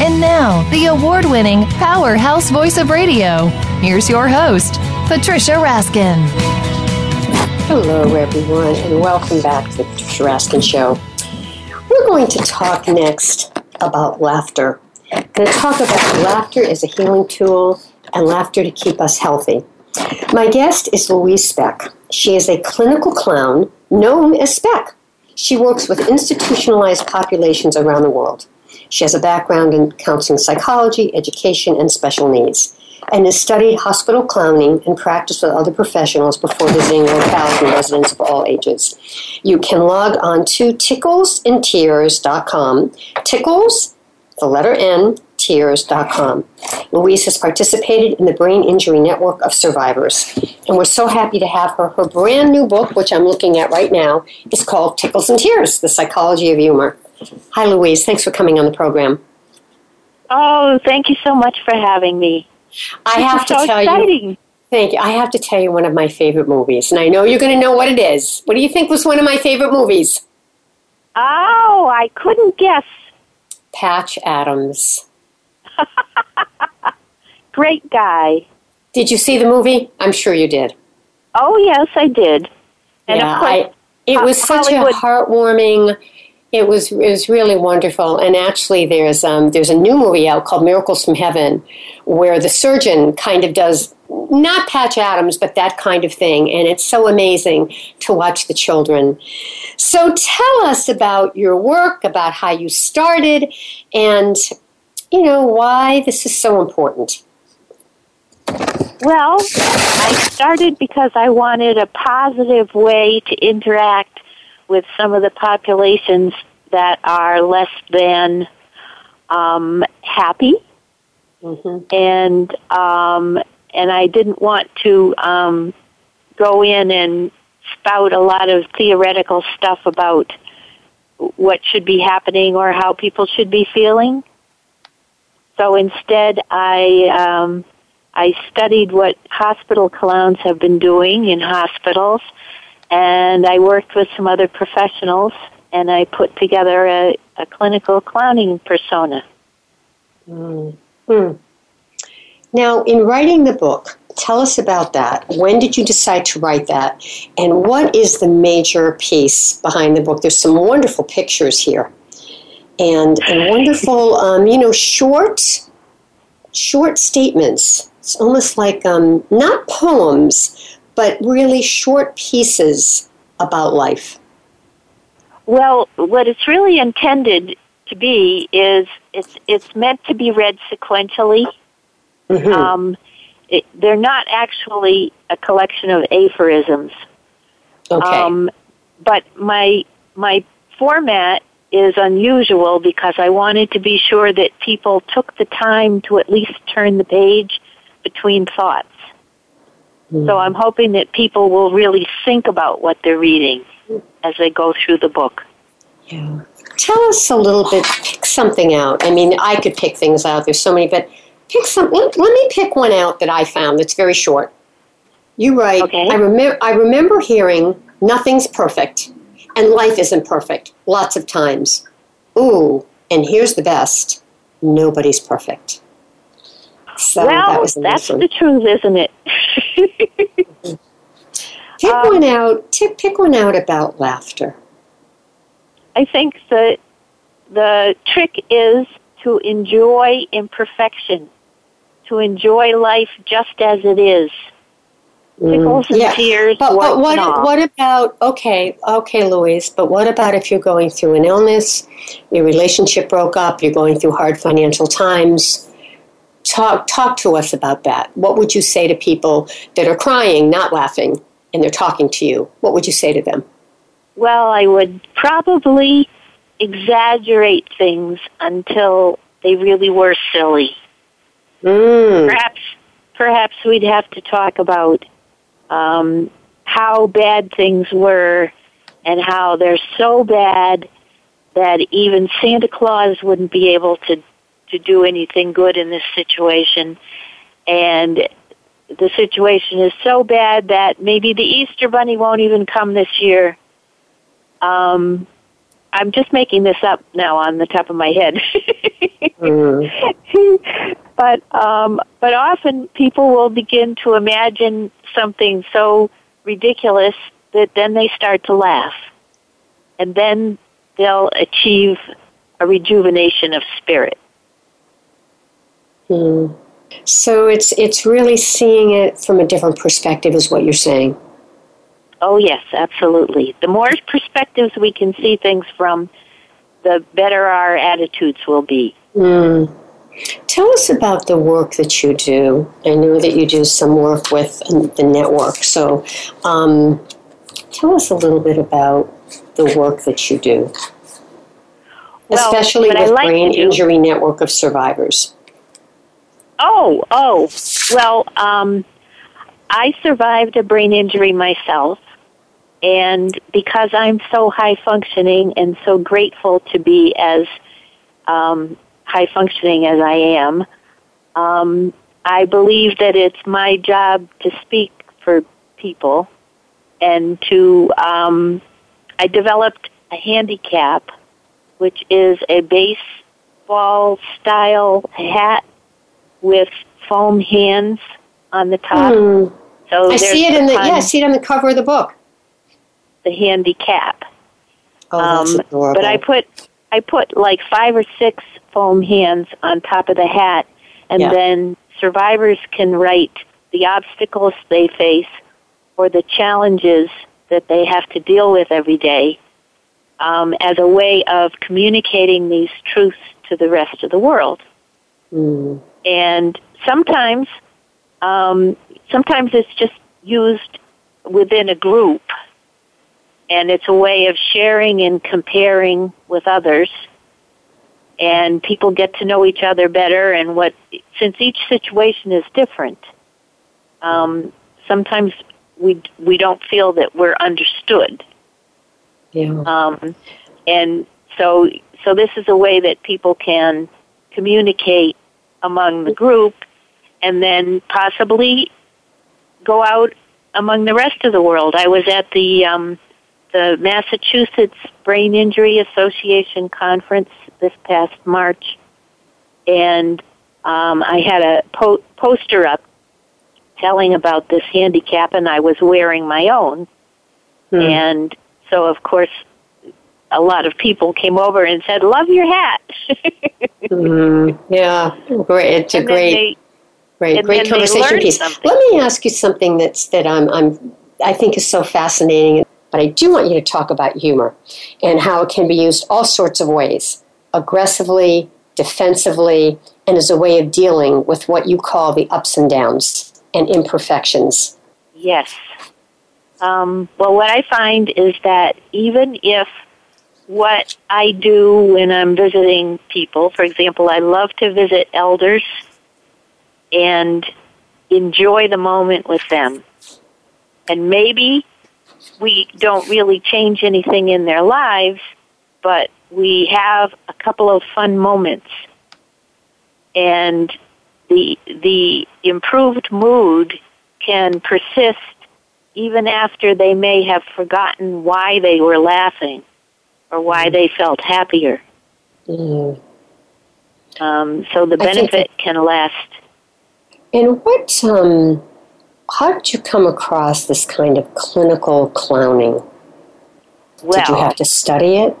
And now, the award winning powerhouse voice of radio. Here's your host, Patricia Raskin. Hello, everyone, and welcome back to the Patricia Raskin Show. We're going to talk next about laughter. I'm going to talk about laughter as a healing tool and laughter to keep us healthy. My guest is Louise Speck. She is a clinical clown known as Speck. She works with institutionalized populations around the world. She has a background in counseling psychology, education, and special needs, and has studied hospital clowning and practiced with other professionals before visiting locales and residents of all ages. You can log on to ticklesandtears.com. Tickles, the letter N, tears.com. Louise has participated in the Brain Injury Network of Survivors, and we're so happy to have her. Her brand new book, which I'm looking at right now, is called Tickles and Tears The Psychology of Humor. Hi, Louise. Thanks for coming on the program. Oh, thank you so much for having me. I This have to so tell exciting. you. Thank you. I have to tell you one of my favorite movies, and I know you're going to know what it is. What do you think was one of my favorite movies? Oh, I couldn't guess. Patch Adams. Great guy. Did you see the movie? I'm sure you did. Oh, yes, I did. And yeah, of course, I, it was Ho- such a heartwarming. It was it was really wonderful. And actually, there's um, there's a new movie out called Miracles from Heaven, where the surgeon kind of does not Patch Adams, but that kind of thing. And it's so amazing to watch the children. So tell us about your work, about how you started, and you know why this is so important. well, I started because I wanted a positive way to interact with some of the populations that are less than um, happy. Mm-hmm. and um, and I didn't want to um, go in and spout a lot of theoretical stuff about what should be happening or how people should be feeling. So instead, I um, I studied what hospital clowns have been doing in hospitals, and I worked with some other professionals, and I put together a, a clinical clowning persona. Hmm. Now, in writing the book, tell us about that. When did you decide to write that? And what is the major piece behind the book? There's some wonderful pictures here. And, and wonderful, um, you know, short, short statements. It's almost like um, not poems, but really short pieces about life. Well, what it's really intended to be is it's it's meant to be read sequentially. Mhm. Um, it, they're not actually a collection of aphorisms. okay. Um, but my my format is unusual because I wanted to be sure that people took the time to at least turn the page between thoughts. Mm. So I'm hoping that people will really think about what they're reading as they go through the book. Yeah. Tell us a little bit, pick something out. I mean, I could pick things out. There's so many, but pick some. Let, let me pick one out that I found that's very short. You write, Okay. I, remember, I remember hearing nothing's perfect and life isn't perfect lots of times. Ooh, and here's the best nobody's perfect. So that well, was that's the truth, isn't it? Pick um, one out. T- pick one out about laughter. I think that the trick is to enjoy imperfection, to enjoy life just as it is. pickles and yeah. tears. But, but what what about okay, okay, Louise, but what about if you're going through an illness, your relationship broke up, you're going through hard financial times? Talk talk to us about that. What would you say to people that are crying, not laughing, and they're talking to you? What would you say to them? Well, I would probably exaggerate things until they really were silly. Mm. Perhaps, perhaps we'd have to talk about um, how bad things were and how they're so bad that even Santa Claus wouldn't be able to to do anything good in this situation, and the situation is so bad that maybe the Easter Bunny won't even come this year. Um, I'm just making this up now on the top of my head. Mm. but um, but often people will begin to imagine something so ridiculous that then they start to laugh, and then they'll achieve a rejuvenation of spirit. Mm. So it's it's really seeing it from a different perspective, is what you're saying. Oh yes, absolutely. The more perspectives we can see things from, the better our attitudes will be. Mm. Tell us about the work that you do. I know that you do some work with the network. So, um, tell us a little bit about the work that you do, Well, especially with like Brain Injury Network of Survivors. Oh, oh. Well, um, I survived a brain injury myself, and because I'm so high functioning and so grateful to be as um, high functioning as I am, um, I believe that it's my job to speak for people and to. Um, I developed a handicap, which is a baseball style hat with foam hands on the top. Hmm. So I see it in the pun, yeah, I see it on the cover of the book. the handicap. Oh, that's Um, adorable. But I put I put like five or six foam hands on top of the hat, and Yeah. then survivors can write the obstacles they face or the challenges that they have to deal with every day um, as a way of communicating these truths to the rest of the world. Mm. and sometimes um, sometimes it's just used within a group and it's a way of sharing and comparing with others and people get to know each other better and what since each situation is different um, sometimes we we don't feel that we're understood Yeah. um, and so so this is a way that people can communicate among the group and then possibly go out among the rest of the world. I was at the um, the Massachusetts Brain Injury Association conference this past March, and um, I had a po- poster up telling about this handicap, and I was wearing my own. Hmm. And so, of course, a lot of people came over and said, "Love your hat." Mm. Yeah. Great. It's a And great. they- Great, great conversation piece. something. Let me ask you something that's that I'm, I'm I think is so fascinating, but I do want you to talk about humor and how it can be used all sorts of ways, aggressively, defensively, and as a way of dealing with what you call the ups and downs and imperfections. Yes. Um, well, what I find is that even if what I do when I'm visiting people, for example, I love to visit elders and enjoy the moment with them. And maybe we don't really change anything in their lives, but we have a couple of fun moments. And the the improved mood can persist even after they may have forgotten why they were laughing or why they felt happier. Mm. Um, so the benefit can last. And what, um, how did you come across this kind of clinical clowning? did you have to study it?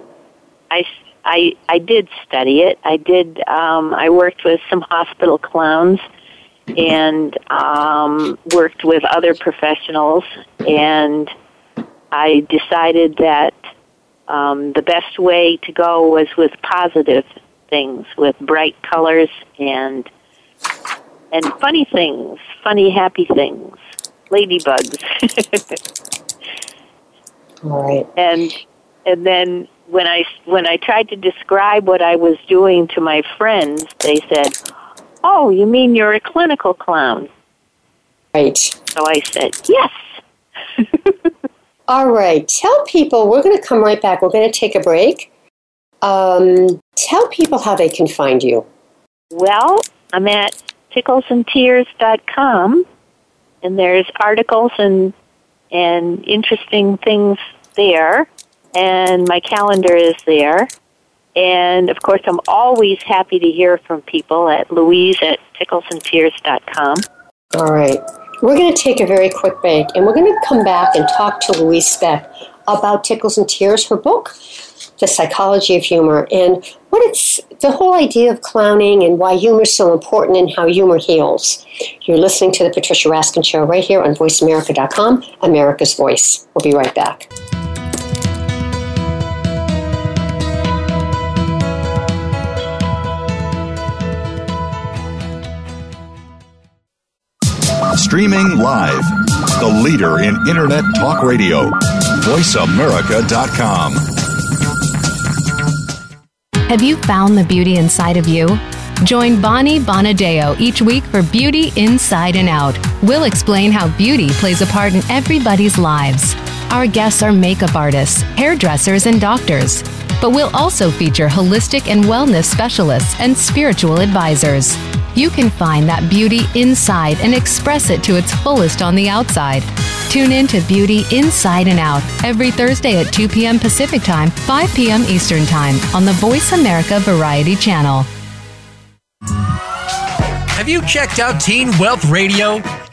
I, I, I did study it. I did. Um, I worked with some hospital clowns, and um, worked with other professionals, and I decided that um, the best way to go was with positive things, with bright colors and and funny things, funny happy things, ladybugs. All right. And and then when I when I tried to describe what I was doing to my friends, they said, "Oh, you mean you're a clinical clown?" Right. So I said, "Yes." All right. Tell people we're going to come right back. We're going to take a break. Um, tell people how they can find you. Well, I'm at ticklesandtears.com, and there's articles and and interesting things there, and my calendar is there. And of course, I'm always happy to hear from people at Louise at ticklesandtears.com. All right. We're going to take a very quick break and we're going to come back and talk to Louise Speck about Tickles and Tears, her book, The Psychology of Humor, and what it's the whole idea of clowning and why humor is so important and how humor heals. You're listening to The Patricia Raskin Show right here on VoiceAmerica.com, America's Voice. We'll be right back. Streaming live. The leader in Internet talk radio. VoiceAmerica.com. Have you found the beauty inside of you? Join Bonnie Bonadeo each week for Beauty Inside and Out. We'll explain how beauty plays a part in everybody's lives. Our guests are makeup artists, hairdressers, and doctors. But we'll also feature holistic and wellness specialists and spiritual advisors. You can find that beauty inside and express it to its fullest on the outside. Tune in to Beauty Inside and Out every Thursday at 2 p.m. Pacific Time, 5 p.m. Eastern Time on the Voice America Variety Channel. Have you checked out Teen Wealth Radio?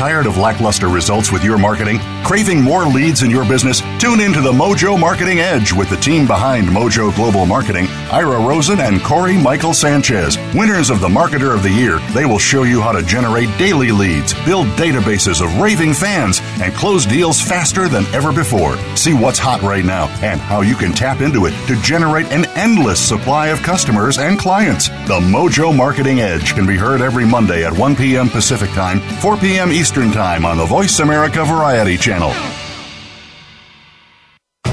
Tired of lackluster results with your marketing? Craving more leads in your business? Tune in to the Mojo Marketing Edge with the team behind Mojo Global Marketing, Ira Rosen and Corey Michael Sanchez. Winners of the Marketer of the Year, they will show you how to generate daily leads, build databases of raving fans, and close deals faster than ever before. See what's hot right now and how you can tap into it to generate an endless supply of customers and clients. The Mojo Marketing Edge can be heard every Monday at 1 p.m. Pacific Time, 4 p.m. Eastern Time on the Voice America Variety Channel.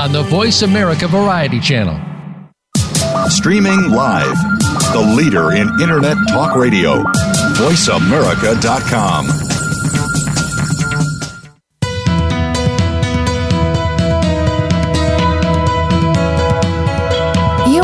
on the Voice America Variety Channel. Streaming live. The leader in Internet talk radio. VoiceAmerica.com.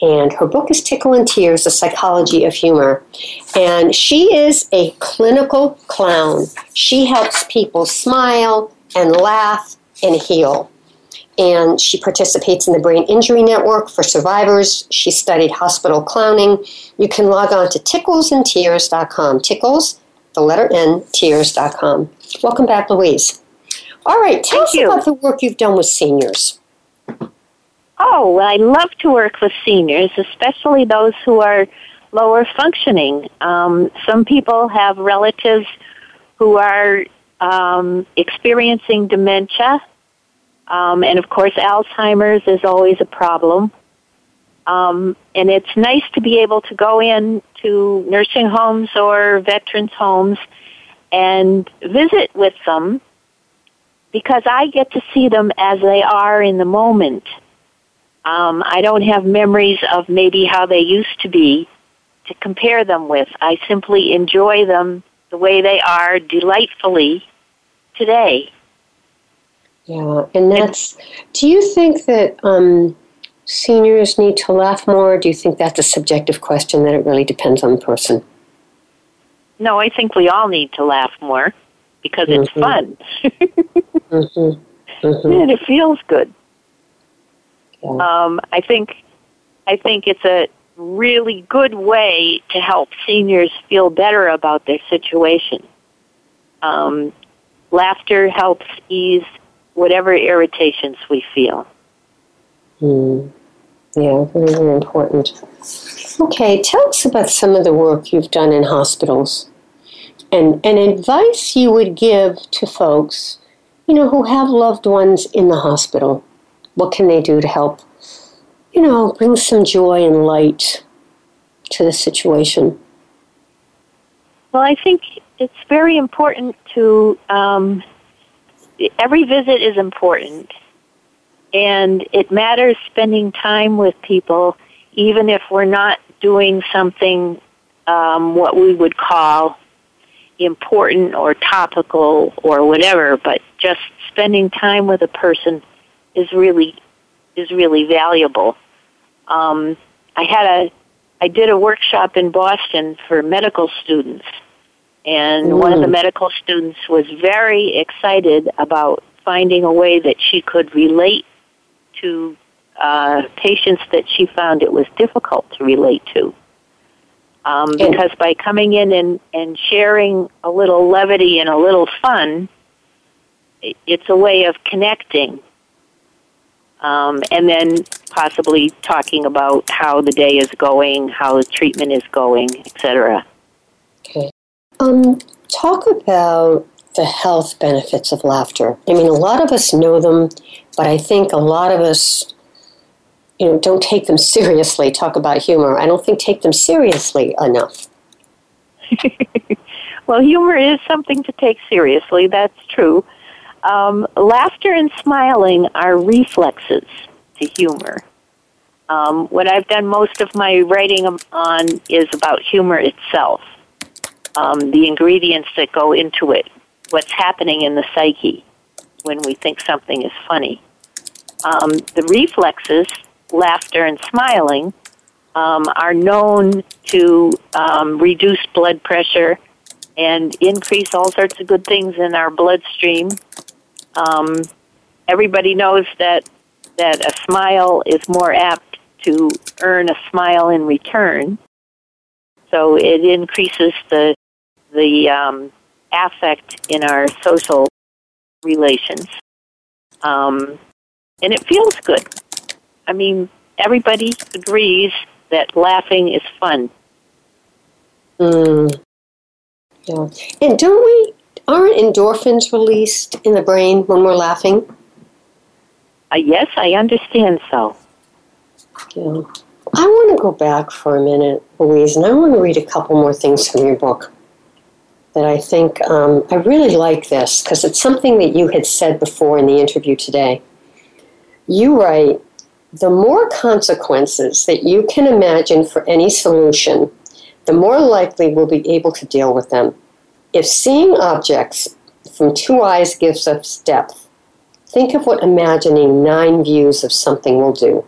and her book is Tickle and Tears The Psychology of Humor. And she is a clinical clown. She helps people smile and laugh and heal. and she participates in the Brain Injury Network for survivors. She studied hospital clowning. You can log on to ticklesandtears.com. Tickles, the letter N, tears.com. Welcome back, Louise. All right, tell Thank us you. about the work you've done with seniors. Oh, well, I love to work with seniors, especially those who are lower functioning. Um, some people have relatives who are um, experiencing dementia, um, and of course, Alzheimer's is always a problem. Um, and it's nice to be able to go in to nursing homes or veterans' homes and visit with them because I get to see them as they are in the moment. Um, I don't have memories of maybe how they used to be to compare them with. I simply enjoy them the way they are delightfully today. Yeah, and that's. Do you think that um, seniors need to laugh more? Or do you think that's a subjective question that it really depends on the person? No, I think we all need to laugh more because it's Mhm. fun Mm-hmm. Mm-hmm. and it feels good. Yeah. Um, I think I think it's a really good way to help seniors feel better about their situation. Um, laughter helps ease whatever irritations we feel. Mm. Yeah, very, very important. Okay, tell us about some of the work you've done in hospitals and, and advice you would give to folks, you know, who have loved ones in the hospital. What can they do to help, you know, bring some joy and light to the situation? Well, I think it's very important to. Um, every visit is important, and it matters spending time with people, even if we're not doing something um, what we would call important or topical or whatever. But just spending time with a person is really is really valuable. Um, I had a I did a workshop in Boston for medical students, and one of the Mm. medical students was very excited about finding a way that she could relate to uh, patients that she found it was difficult to relate to. Um, because by coming in and, and sharing a little levity and a little fun, it's a way of connecting um, and then possibly talking about how the day is going, how the treatment is going, etc. Okay. Um, talk about the health benefits of laughter. I mean, a lot of us know them, but I think a lot of us, you know, don't take them seriously. Talk about humor. I don't think take them seriously enough. Well, humor is something to take seriously, that's true. Um, laughter and smiling are reflexes to humor. Um, what I've done most of my writing on is about humor itself, um, the ingredients that go into it, what's happening in the psyche when we think something is funny. Um, the reflexes, laughter and smiling, um, are known to um, reduce blood pressure and increase all sorts of good things in our bloodstream. Um, everybody knows that that a smile is more apt to earn a smile in return. So it increases the the um, affect in our social relations, um, and it feels good. I mean, everybody agrees that laughing is fun. Mm. Yeah. And don't we, aren't endorphins released in the brain when we're laughing? Uh, yes, I understand so. Yeah. I want to go back for a minute, Louise, and I want to read a couple more things from your book that I think um, I really like this because it's something that you had said before in the interview today. You write, the more consequences that you can imagine for any solution, the more likely we'll be able to deal with them. If seeing objects from two eyes gives us depth, think of what imagining nine views of something will do.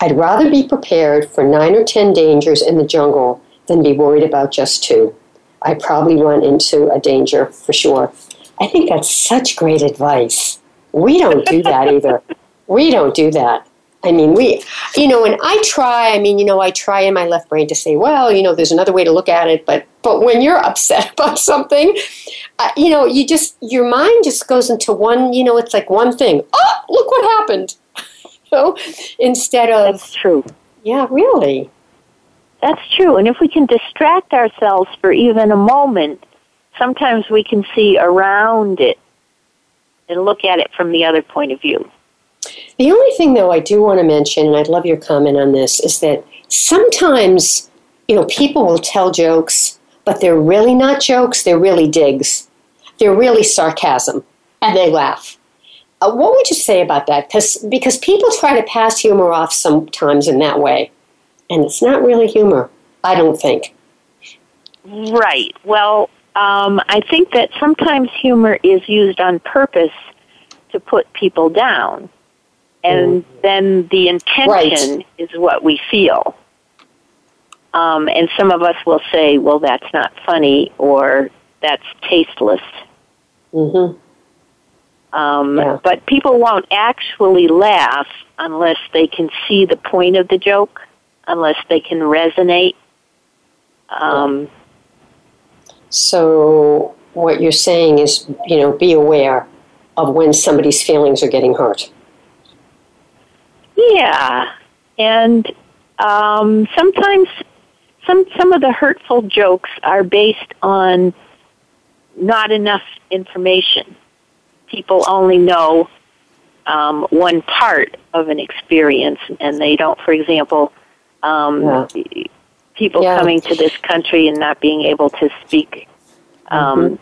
I'd rather be prepared for nine or ten dangers in the jungle than be worried about just two. I probably run into a danger for sure. I think that's such great advice. We don't do that either. We don't do that. I mean, we, you know, and I try. I mean, you know, I try in my left brain to say, well, you know, there's another way to look at it. But but when you're upset about something, uh, you know, you just your mind just goes into one. You know, it's like one thing. Oh, look what happened. you know, instead of That's true. yeah, really. That's true. And if we can distract ourselves for even a moment, sometimes we can see around it and look at it from the other point of view. The only thing, though, I do want to mention, and I'd love your comment on this, is that sometimes, you know, people will tell jokes, but they're really not jokes, they're really digs. They're really sarcasm, and they laugh. Uh, what would you say about that? Cause, because people try to pass humor off sometimes in that way, and it's not really humor, I don't think. Right. Well, um, I think that sometimes humor is used on purpose to put people down. And then the intention Right. is what we feel. Um, and some of us will say, well, that's not funny or that's tasteless. hmm Um, Yeah. But people won't actually laugh unless they can see the point of the joke, unless they can resonate. Um, So, what you're saying is, you know, be aware of when somebody's feelings are getting hurt. Yeah, and um, sometimes some some of the hurtful jokes are based on not enough information. People only know um, one part of an experience, and they don't. For example, um, Yeah. people Yeah. coming to this country and not being able to speak um, Mm-hmm.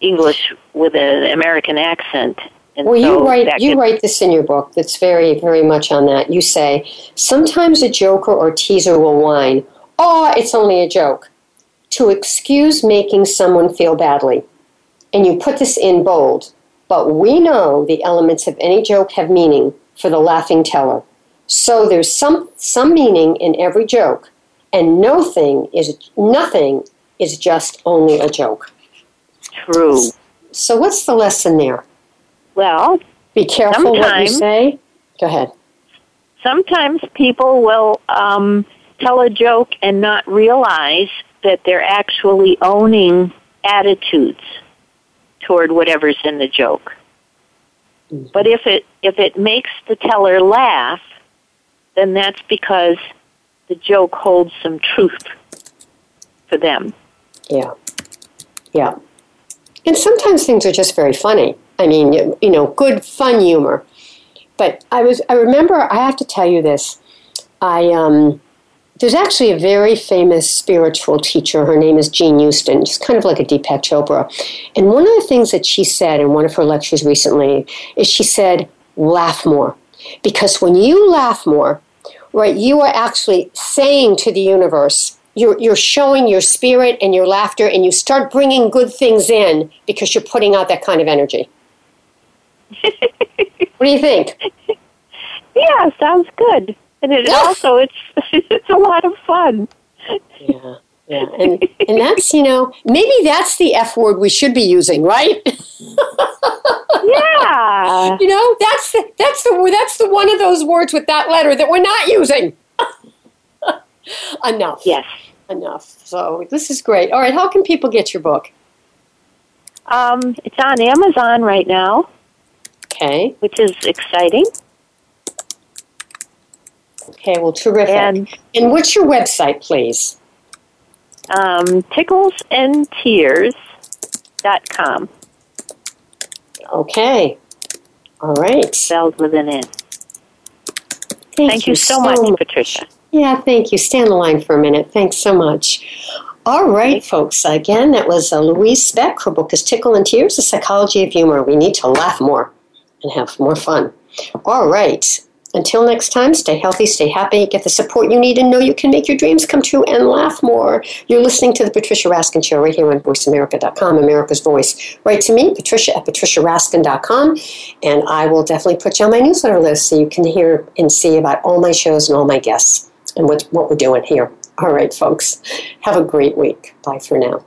English with an American accent. And Well, so you write you write this in your book. That's very very much on that. You say sometimes a joker or teaser will whine, "Oh, it's only a joke," to excuse making someone feel badly, and you put this in bold. But we know the elements of any joke have meaning for the laughing teller. So there's some some meaning in every joke, and nothing is nothing is just only a joke. true. So what's the lesson there? Well, Be careful what you say. Go ahead. sometimes people will um, tell a joke and not realize that they're actually owning attitudes toward whatever's in the joke. But if it if it makes the teller laugh, then that's because the joke holds some truth for them. Yeah. Yeah. And sometimes things are just very funny. I mean, you, know, good fun humor. But I was I remember I have to tell you this. I um there's actually a very famous spiritual teacher. Her name is Jean Houston. She's kind of like a Deepak Chopra. And one of the things that she said in one of her lectures recently is she said, laugh more. Because when you laugh more, right, you are actually saying to the universe, you're, you're showing your spirit and your laughter, and you start bringing good things in because you're putting out that kind of energy. What do you think? Yeah, sounds good. And it also it's it's a lot of fun. Yeah, yeah, and and that's you know maybe that's the F word we should be using, right? Yeah. you know that's the, that's the that's the one of those words with that letter that we're not using. enough. Yes. enough. So this is great. All right, how can people get your book? Um, it's on Amazon right now, Okay, which is exciting. okay, well, terrific. And, And what's your website, please? um, ticklesandtears.com, Okay, all right. spelled with an N. Thank, Thank you so much, Patricia. Yeah, thank you. Stay on the line for a minute. Thanks so much. All right, folks. Again, that was uh, Louise Speck. Her book is Tickle and Tears, The Psychology of Humor. We need to laugh more and have more fun. All right. Until next time, stay healthy, stay happy, get the support you need, and know you can make your dreams come true and laugh more. You're listening to The Patricia Raskin Show right here on VoiceAmerica.com, America's Voice. Write to me, Patricia at patriciaraskin.com, and I will definitely put you on my newsletter list so you can hear and see about all my shows and all my guests and what, what we're doing here. All right, folks. Have a great week. Bye for now.